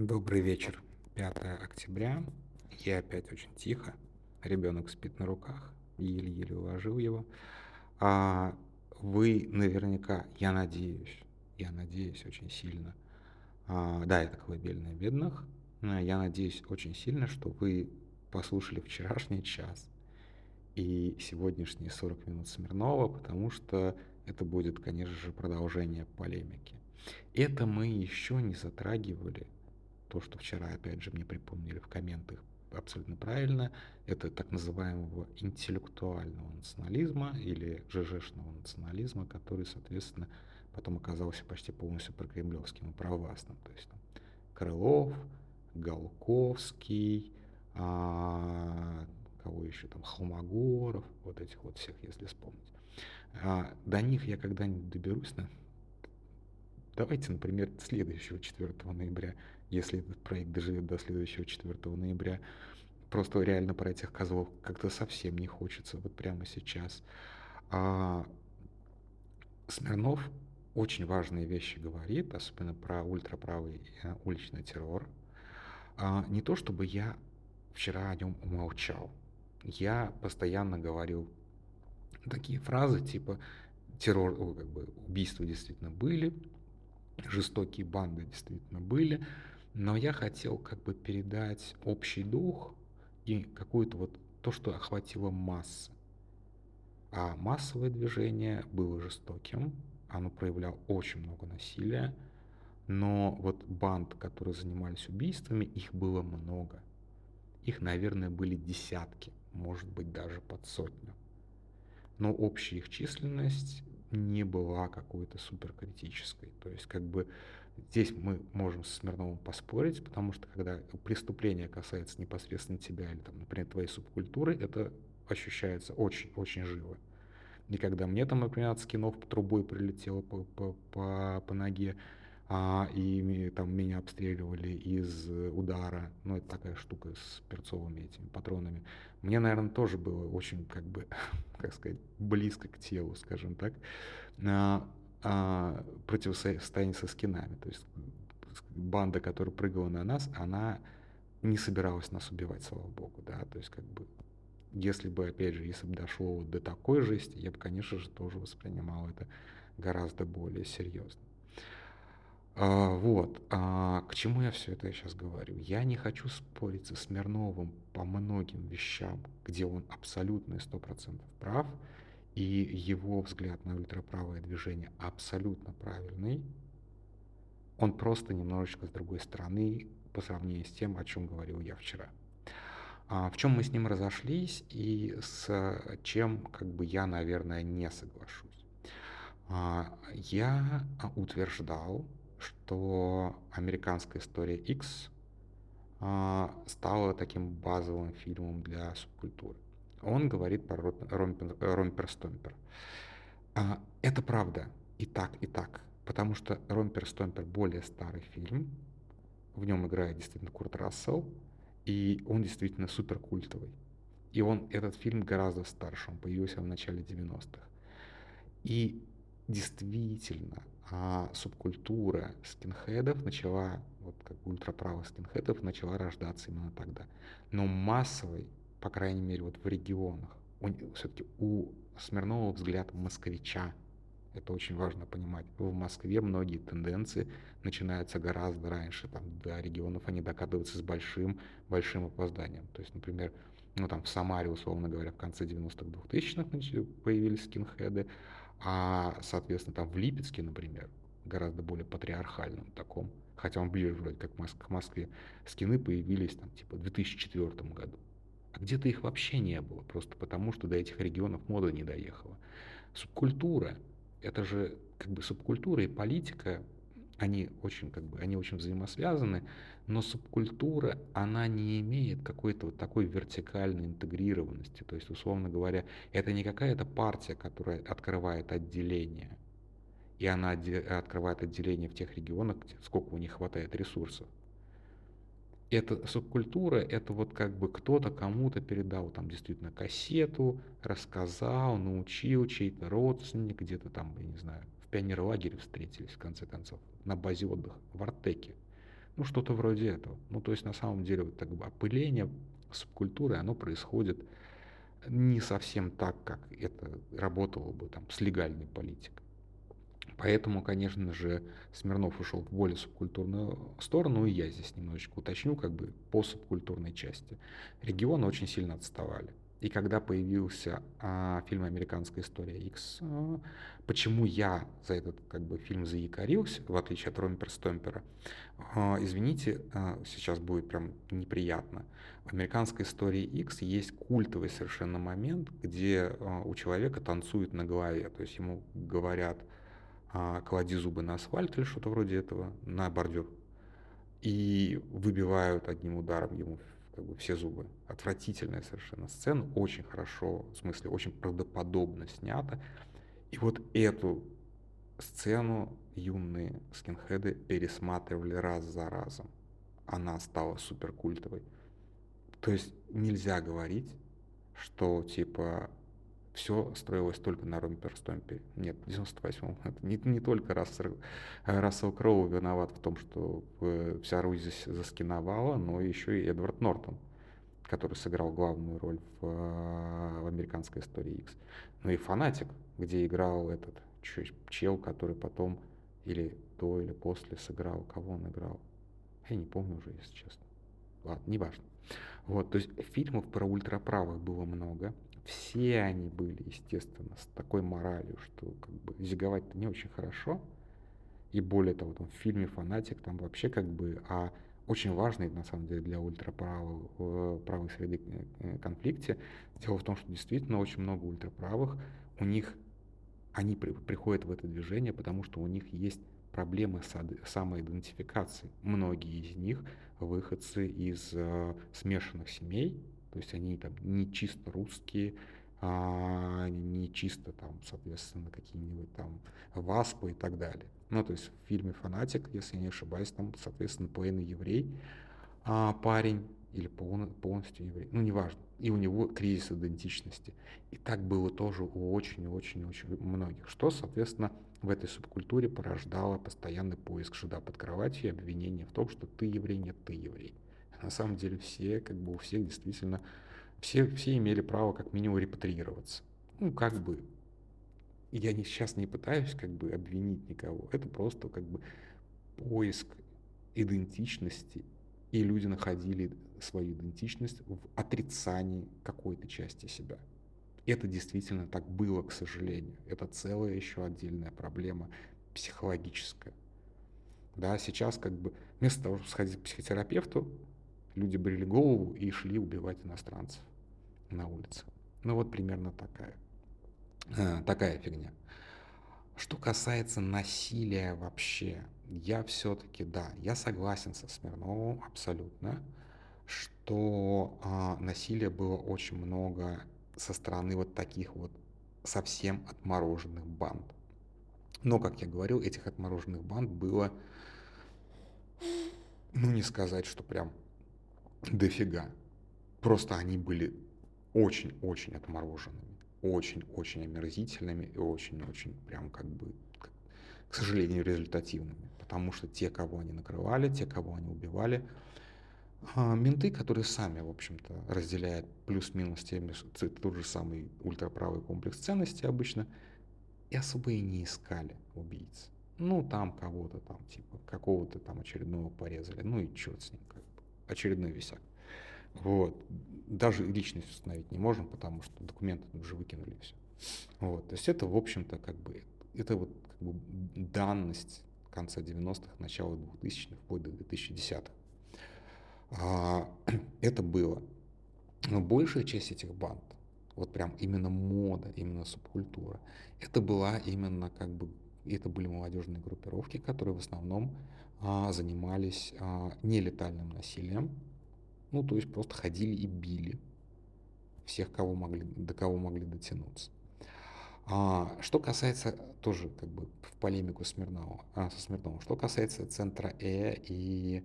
Добрый вечер. 5 октября. Я опять очень тихо. Ребенок спит на руках. Еле-еле уложил его. А вы наверняка, я надеюсь, я надеюсь очень сильно. А, да, это колыбельная бедных. Я надеюсь очень сильно, что вы послушали вчерашний час и сегодняшние 40 минут Смирнова, потому что это будет, конечно же, продолжение полемики. Это мы еще не затрагивали то, что вчера, опять же, мне припомнили в комментах абсолютно правильно, это так называемого интеллектуального национализма или ЖЖшного национализма, который, соответственно, потом оказался почти полностью прокремлевским и провластным. То есть там, Крылов, Голковский, а, кого еще там, Холмогоров, вот этих вот всех, если вспомнить. А, до них я когда-нибудь доберусь, на... давайте, например, следующего 4 ноября если этот проект доживет до следующего 4 ноября. Просто реально про этих козлов как-то совсем не хочется, вот прямо сейчас. А Смирнов очень важные вещи говорит, особенно про ультраправый э, уличный террор. А, не то чтобы я вчера о нем умолчал. Я постоянно говорил такие фразы типа террор, как бы убийства действительно были, жестокие банды действительно были, но я хотел как бы передать общий дух и какую-то вот то, что охватило массы. А массовое движение было жестоким, оно проявляло очень много насилия, но вот банд, которые занимались убийствами, их было много. Их, наверное, были десятки, может быть, даже под сотню. Но общая их численность не была какой-то суперкритической. То есть, как бы Здесь мы можем с Смирновым поспорить, потому что когда преступление касается непосредственно тебя или, там, например, твоей субкультуры, это ощущается очень-очень живо. И когда мне там, например, от скинов трубой прилетело по, по, по, по ноге, а, и там меня обстреливали из удара, ну это такая штука с перцовыми этими патронами, мне, наверное, тоже было очень, как бы, как сказать, близко к телу, скажем так. А, а, противостояние со скинами. То есть банда, которая прыгала на нас, она не собиралась нас убивать, слава богу, да, то есть как бы если бы, опять же, если бы дошло вот до такой жести, я бы, конечно же, тоже воспринимал это гораздо более серьезно. А, вот, а, к чему я все это сейчас говорю? Я не хочу спорить со Смирновым по многим вещам, где он абсолютно и сто процентов прав, и его взгляд на ультраправое движение абсолютно правильный. Он просто немножечко с другой стороны по сравнению с тем, о чем говорил я вчера. А в чем мы с ним разошлись и с чем как бы я, наверное, не соглашусь. А, я утверждал, что американская история X а, стала таким базовым фильмом для субкультуры. Он говорит про Ромпер-Стомпер. А, это правда и так, и так. Потому что Ромпер-Стомпер более старый фильм. В нем играет действительно Курт Рассел. И он действительно супер культовый. И он, этот фильм гораздо старше. Он появился в начале 90-х. И действительно, а субкультура скинхедов начала, вот как ультраправых скинхедов, начала рождаться именно тогда. Но массовой по крайней мере, вот в регионах. Все-таки у Смирнова взгляд москвича. Это очень важно понимать. В Москве многие тенденции начинаются гораздо раньше. Там до регионов они докатываются с большим, большим опозданием. То есть, например, ну там в Самаре, условно говоря, в конце 90-х, 2000-х появились скинхеды, а, соответственно, там в Липецке, например, гораздо более патриархальном таком, хотя он ближе вроде как к Москве, скины появились там типа в 2004 году а где-то их вообще не было, просто потому что до этих регионов мода не доехала. Субкультура, это же как бы субкультура и политика, они очень, как бы, они очень взаимосвязаны, но субкультура, она не имеет какой-то вот такой вертикальной интегрированности. То есть, условно говоря, это не какая-то партия, которая открывает отделение, и она открывает отделение в тех регионах, сколько у них хватает ресурсов эта субкультура, это вот как бы кто-то кому-то передал там действительно кассету, рассказал, научил, чей-то родственник, где-то там, я не знаю, в пионерлагере встретились, в конце концов, на базе отдыха, в Артеке. Ну, что-то вроде этого. Ну, то есть, на самом деле, вот так бы опыление субкультуры, оно происходит не совсем так, как это работало бы там с легальной политикой. Поэтому, конечно же, Смирнов ушел в более субкультурную сторону, и я здесь немножечко уточню, как бы по субкультурной части. Регионы очень сильно отставали. И когда появился а, фильм «Американская история X», а, почему я за этот как бы, фильм заякорился, в отличие от Ромпер Стомпера, а, извините, а, сейчас будет прям неприятно. В «Американской истории X» есть культовый совершенно момент, где а, у человека танцует на голове, то есть ему говорят «клади зубы на асфальт» или что-то вроде этого, на бордюр, и выбивают одним ударом ему как бы все зубы. Отвратительная совершенно сцена, очень хорошо, в смысле, очень правдоподобно снята. И вот эту сцену юные скинхеды пересматривали раз за разом. Она стала супер культовой. То есть нельзя говорить, что типа все строилось только на Ромпер Стомпе. Нет, в 98-м. Это не, не только Рассел, Рассел Кроу виноват в том, что э, вся Русь заскиновала, но еще и Эдвард Нортон, который сыграл главную роль в, э, в американской истории X. Ну и Фанатик, где играл этот чел, который потом или до, или после сыграл, кого он играл. Я не помню уже, если честно. Ладно, неважно. Вот, то есть фильмов про ультраправых было много. Все они были, естественно, с такой моралью, что как бы зиговать-то не очень хорошо. И более того, там в фильме «Фанатик» там вообще как бы о очень важной, на самом деле, для ультраправых э, правой среды э, конфликте. Дело в том, что действительно очень много ультраправых, у них, они при, приходят в это движение, потому что у них есть проблемы с самоидентификацией. Многие из них выходцы из э, смешанных семей, то есть они там не чисто русские, а не чисто там, соответственно, какие-нибудь там васпы и так далее. Ну, то есть в фильме «Фанатик», если не ошибаюсь, там, соответственно, половина еврей, а парень или полностью еврей, ну, неважно. И у него кризис идентичности. И так было тоже у очень-очень-очень многих, что, соответственно, в этой субкультуре порождало постоянный поиск жида под кроватью и обвинение в том, что ты еврей, нет, ты еврей на самом деле все, как бы у всех действительно, все, все имели право как минимум репатриироваться. Ну, как бы, я не, сейчас не пытаюсь как бы обвинить никого, это просто как бы поиск идентичности, и люди находили свою идентичность в отрицании какой-то части себя. Это действительно так было, к сожалению. Это целая еще отдельная проблема психологическая. Да, сейчас как бы вместо того, чтобы сходить к психотерапевту, люди брили голову и шли убивать иностранцев на улице. Ну вот примерно такая, э, такая фигня. Что касается насилия вообще, я все-таки, да, я согласен со Смирновым абсолютно, что э, насилия было очень много со стороны вот таких вот совсем отмороженных банд. Но, как я говорил, этих отмороженных банд было, ну не сказать, что прям дофига. Просто они были очень-очень отмороженными, очень-очень омерзительными и очень-очень прям как бы, к сожалению, результативными. Потому что те, кого они накрывали, те, кого они убивали, а, менты, которые сами, в общем-то, разделяют плюс-минус теми, тот же самый ультраправый комплекс ценностей обычно, и особо и не искали убийц. Ну, там кого-то там, типа, какого-то там очередного порезали, ну и черт с ним, как очередной висяк. Вот. Даже личность установить не можем, потому что документы уже выкинули все. Вот. То есть это, в общем-то, как бы, это вот как бы данность конца 90-х, начала 2000-х, вплоть до 2010-х. А, это было. Но большая часть этих банд, вот прям именно мода, именно субкультура, это была именно как бы, это были молодежные группировки, которые в основном занимались а, нелетальным насилием, ну, то есть просто ходили и били всех, кого могли, до кого могли дотянуться. А, что касается, тоже как бы в полемику Смирнова, а, со Смирновым, что касается центра Э и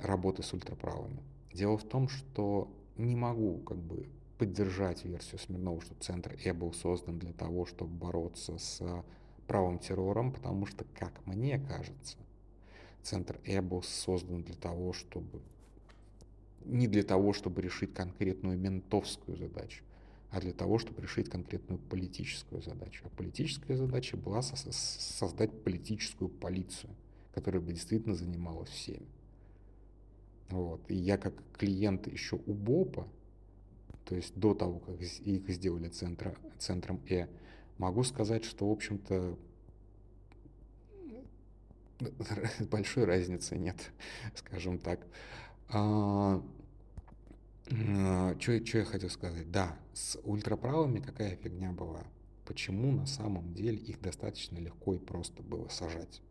работы с ультраправыми. Дело в том, что не могу как бы поддержать версию Смирнова, что центр Э был создан для того, чтобы бороться с правым террором, потому что, как мне кажется, Центр Э был создан для того, чтобы не для того, чтобы решить конкретную ментовскую задачу, а для того, чтобы решить конкретную политическую задачу. А политическая задача была создать политическую полицию, которая бы действительно занималась всеми. Вот. И я как клиент еще у БОПа, то есть до того, как их сделали центра, центром Э, могу сказать, что, в общем-то, большой разницы нет, скажем так. А, что я хотел сказать? Да, с ультраправыми какая фигня была? Почему на самом деле их достаточно легко и просто было сажать?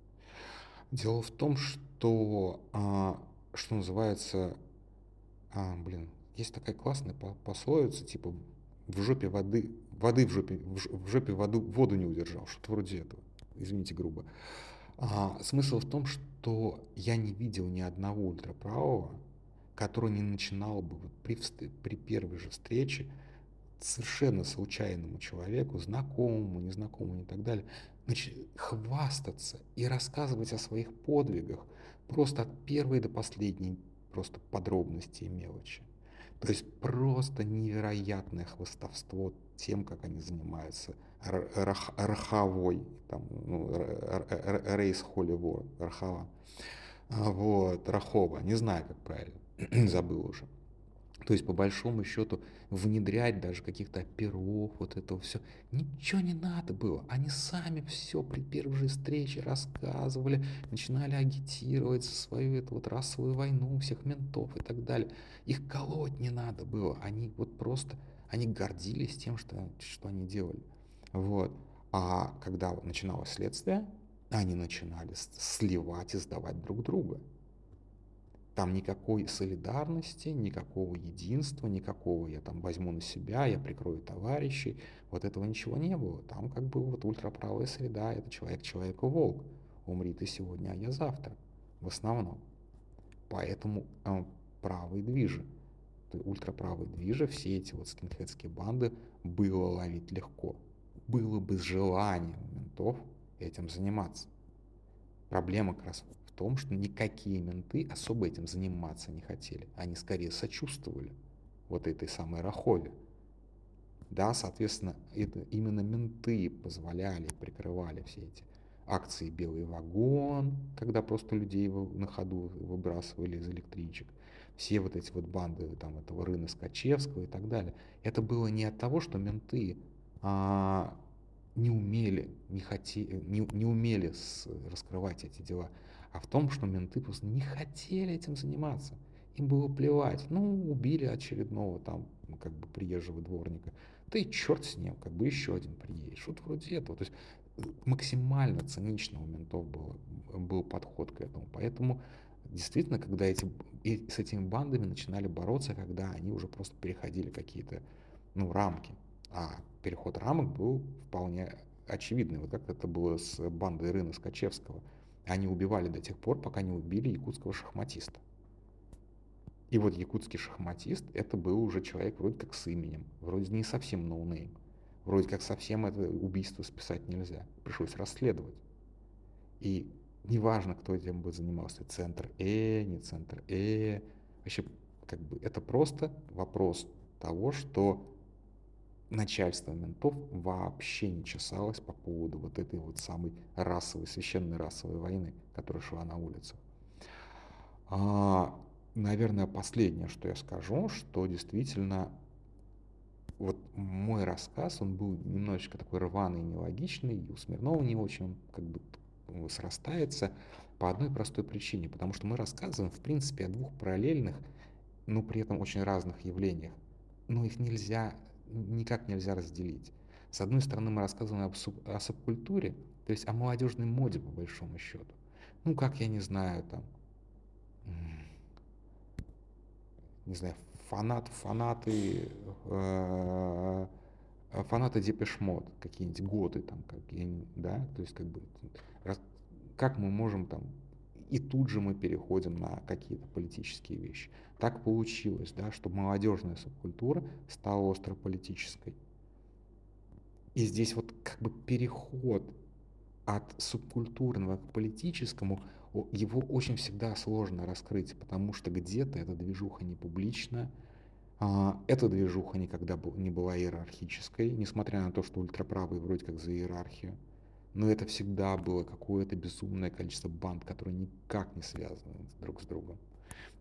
Дело в том, что, а, что называется, а, блин, есть такая классная пословица, типа в жопе воды, воды в жопе, в жопе воду, воду не удержал, что-то вроде этого. Извините грубо. А, смысл в том, что я не видел ни одного ультраправого, который не начинал бы вот при, при первой же встрече совершенно случайному человеку, знакомому, незнакомому и так далее, значит, хвастаться и рассказывать о своих подвигах просто от первой до последней просто подробности и мелочи. То есть просто невероятное хвостовство тем, как они занимаются раховой, там, ну, рейс Холли Вор, рахова. Вот, рахова, не знаю, как правильно. забыл уже. То есть, по большому счету, внедрять даже каких-то оперов, вот этого все. Ничего не надо было. Они сами все при первой же встрече рассказывали, начинали агитировать за свою эту вот расовую войну, всех ментов и так далее. Их колоть не надо было. Они вот просто, они гордились тем, что, что они делали. Вот. А когда начиналось следствие, они начинали сливать и сдавать друг друга. Там никакой солидарности, никакого единства, никакого я там возьму на себя, я прикрою товарищей. Вот этого ничего не было. Там как бы вот ультраправая среда, это человек человеку волк. Умри ты сегодня, а я завтра. В основном. Поэтому э, правые движи, ультраправые движи, все эти вот скинхедские банды было ловить легко. Было бы желание ментов этим заниматься. Проблема как раз в том, что никакие менты особо этим заниматься не хотели. Они скорее сочувствовали вот этой самой Рахове. Да, соответственно, это именно менты позволяли, прикрывали все эти акции «Белый вагон», когда просто людей на ходу выбрасывали из электричек, все вот эти вот банды там, этого Рына Скачевского и так далее. Это было не от того, что менты а, не умели, не, хотели, не, не умели с, раскрывать эти дела, а в том, что менты просто не хотели этим заниматься. Им было плевать. Ну, убили очередного там, как бы, приезжего дворника. Да и черт с ним, как бы еще один приедет. Что-то вроде этого. То есть э, максимально цинично у ментов был, был подход к этому. Поэтому действительно, когда эти, и с этими бандами начинали бороться, когда они уже просто переходили какие-то ну, рамки. А переход рамок был вполне очевидный. Вот как это было с бандой Рына Скачевского – они убивали до тех пор, пока не убили якутского шахматиста. И вот якутский шахматист, это был уже человек вроде как с именем, вроде не совсем no name. Вроде как совсем это убийство списать нельзя. Пришлось расследовать. И неважно, кто этим бы занимался, центр Э, не центр Э, вообще как бы это просто вопрос того, что начальство ментов вообще не чесалось по поводу вот этой вот самой расовой, священной расовой войны, которая шла на улицах. А, наверное, последнее, что я скажу, что действительно вот мой рассказ, он был немножечко такой рваный, нелогичный, и у Смирнова не очень как бы срастается по одной простой причине, потому что мы рассказываем, в принципе, о двух параллельных, но при этом очень разных явлениях. Но их нельзя никак нельзя разделить. С одной стороны, мы рассказываем об суб, о субкультуре, то есть о молодежной моде, по большому счету. Ну, как, я не знаю, там, не знаю, фанат, фанаты, э, фанаты Депешмод, какие-нибудь годы, там, как, я, да, то есть, как бы, как мы можем там и тут же мы переходим на какие-то политические вещи. Так получилось, да, что молодежная субкультура стала острополитической. И здесь вот как бы переход от субкультурного к политическому, его очень всегда сложно раскрыть, потому что где-то эта движуха не публична, а, эта движуха никогда не была иерархической, несмотря на то, что ультраправые вроде как за иерархию. Но это всегда было какое-то безумное количество банд, которые никак не связаны друг с другом.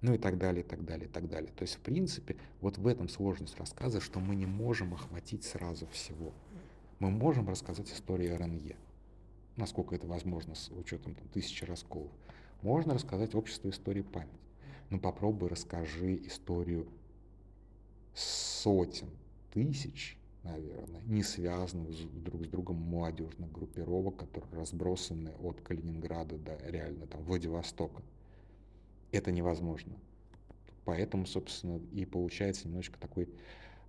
Ну и так далее, и так далее, и так далее. То есть, в принципе, вот в этом сложность рассказа, что мы не можем охватить сразу всего. Мы можем рассказать историю РНЕ, насколько это возможно с учетом там, тысячи расколов. Можно рассказать общество истории памяти. Но попробуй расскажи историю сотен тысяч, наверное, не связанных друг с другом молодежных группировок, которые разбросаны от Калининграда до реально там Владивостока. Это невозможно. Поэтому, собственно, и получается немножечко такой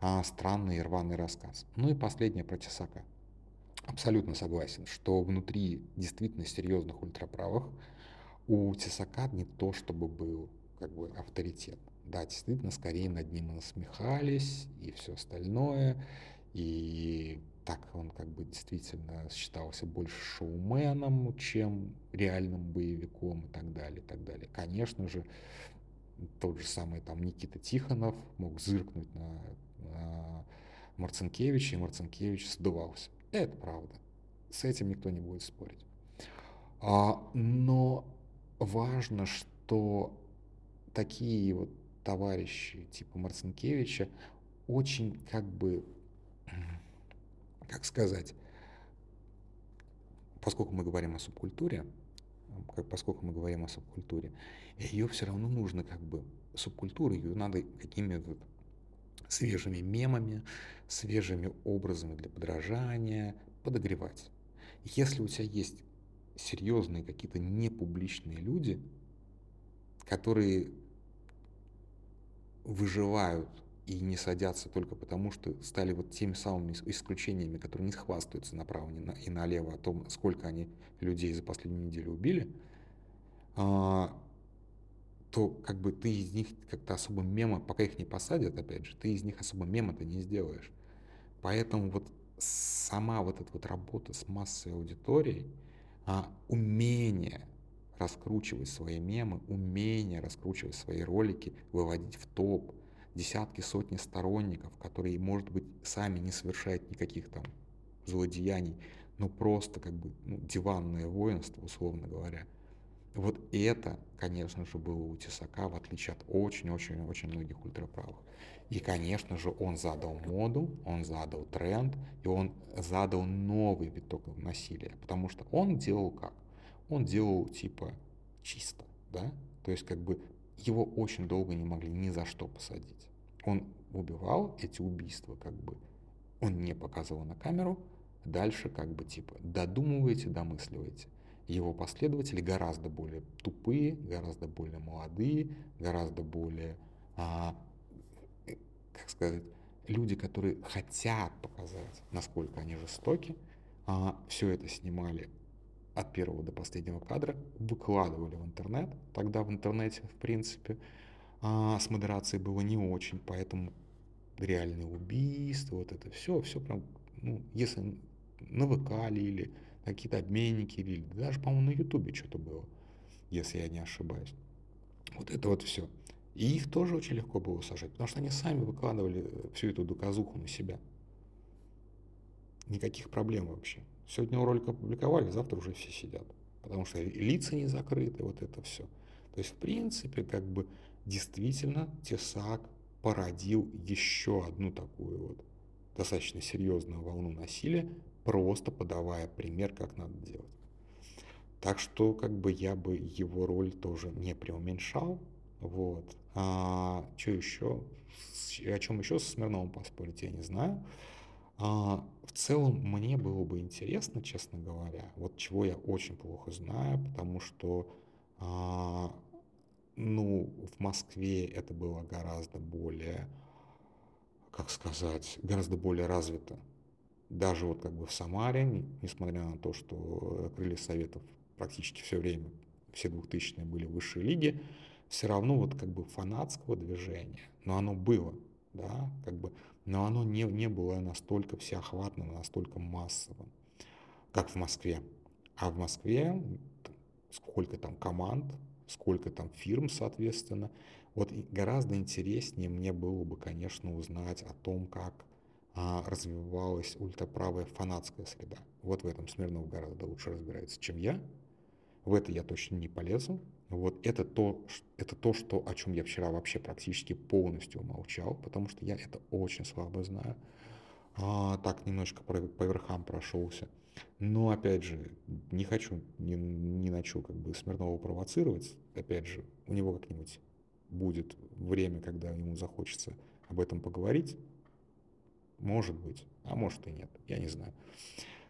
а, странный и рваный рассказ. Ну и последнее про Тесака. Абсолютно согласен, что внутри действительно серьезных ультраправых у Тесака не то, чтобы был как бы авторитет. Да, действительно, скорее над ним насмехались и все остальное. И так он как бы действительно считался больше шоуменом, чем реальным боевиком и так далее, и так далее. Конечно же, тот же самый там Никита Тихонов мог зыркнуть на, на Марцинкевича, и Марцинкевич сдувался. Это правда. С этим никто не будет спорить. А, но важно, что такие вот товарищи типа Марцинкевича очень как бы, как сказать, поскольку мы говорим о субкультуре, поскольку мы говорим о субкультуре, ее все равно нужно как бы, субкультуру ее надо какими-то свежими мемами, свежими образами для подражания подогревать. Если у тебя есть серьезные какие-то непубличные люди, которые выживают и не садятся только потому, что стали вот теми самыми исключениями, которые не хвастаются направо и налево о том, сколько они людей за последнюю неделю убили, а, то как бы ты из них как-то особо мема, пока их не посадят, опять же, ты из них особо мема-то не сделаешь. Поэтому вот сама вот эта вот работа с массой аудиторией, а, умение раскручивать свои мемы, умение раскручивать свои ролики, выводить в топ десятки, сотни сторонников, которые, может быть, сами не совершают никаких там злодеяний, но просто как бы ну, диванное воинство, условно говоря. Вот это, конечно же, было у Тесака, в отличие от очень-очень-очень многих ультраправых. И, конечно же, он задал моду, он задал тренд, и он задал новый виток насилия. Потому что он делал как? Он делал типа чисто, да? То есть как бы его очень долго не могли ни за что посадить. Он убивал эти убийства, как бы он не показывал на камеру, дальше как бы типа додумываете, домысливаете. Его последователи гораздо более тупые, гораздо более молодые, гораздо более а, как сказать, люди, которые хотят показать, насколько они жестоки, а, все это снимали от первого до последнего кадра, выкладывали в интернет. Тогда в интернете, в принципе, а, с модерацией было не очень, поэтому реальные убийства, вот это все, все прям, ну, если на ВК или какие-то обменники, или даже, по-моему, на Ютубе что-то было, если я не ошибаюсь. Вот это вот все. И их тоже очень легко было сажать, потому что они сами выкладывали э, всю эту доказуху на себя. Никаких проблем вообще. Сегодня ролик опубликовали, завтра уже все сидят. Потому что лица не закрыты, вот это все. То есть, в принципе, как бы действительно Тесак породил еще одну такую вот достаточно серьезную волну насилия, просто подавая пример, как надо делать. Так что, как бы я бы его роль тоже не преуменьшал, вот. А, что еще? О чем еще со Смирновым поспорить, я не знаю. А, в целом, мне было бы интересно, честно говоря, вот чего я очень плохо знаю, потому что, а, ну, в Москве это было гораздо более, как сказать, гораздо более развито. Даже вот как бы в Самаре, несмотря на то, что крылья Советов практически все время, все двухтысячные были в высшей лиге, все равно вот как бы фанатского движения, но оно было, да, как бы, но оно не, не было настолько всеохватным, настолько массовым, как в Москве. А в Москве сколько там команд, сколько там фирм, соответственно. Вот гораздо интереснее мне было бы, конечно, узнать о том, как а, развивалась ультраправая фанатская среда. Вот в этом Смирнов гораздо лучше разбирается, чем я. В это я точно не полезу. Вот это то, это то, что, о чем я вчера вообще практически полностью умолчал, потому что я это очень слабо знаю. А, так немножко по, по верхам прошелся. Но, опять же, не хочу, не, не начал как бы Смирнова провоцировать. Опять же, у него как-нибудь будет время, когда ему захочется об этом поговорить. Может быть, а может и нет, я не знаю.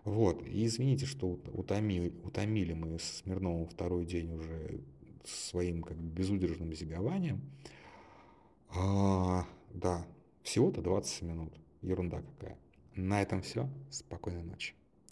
Вот, и извините, что утомили, утомили мы с Смирновым второй день уже своим как бы безудержным зигованием. А, да, всего-то 20 минут, ерунда какая. На этом все, спокойной ночи.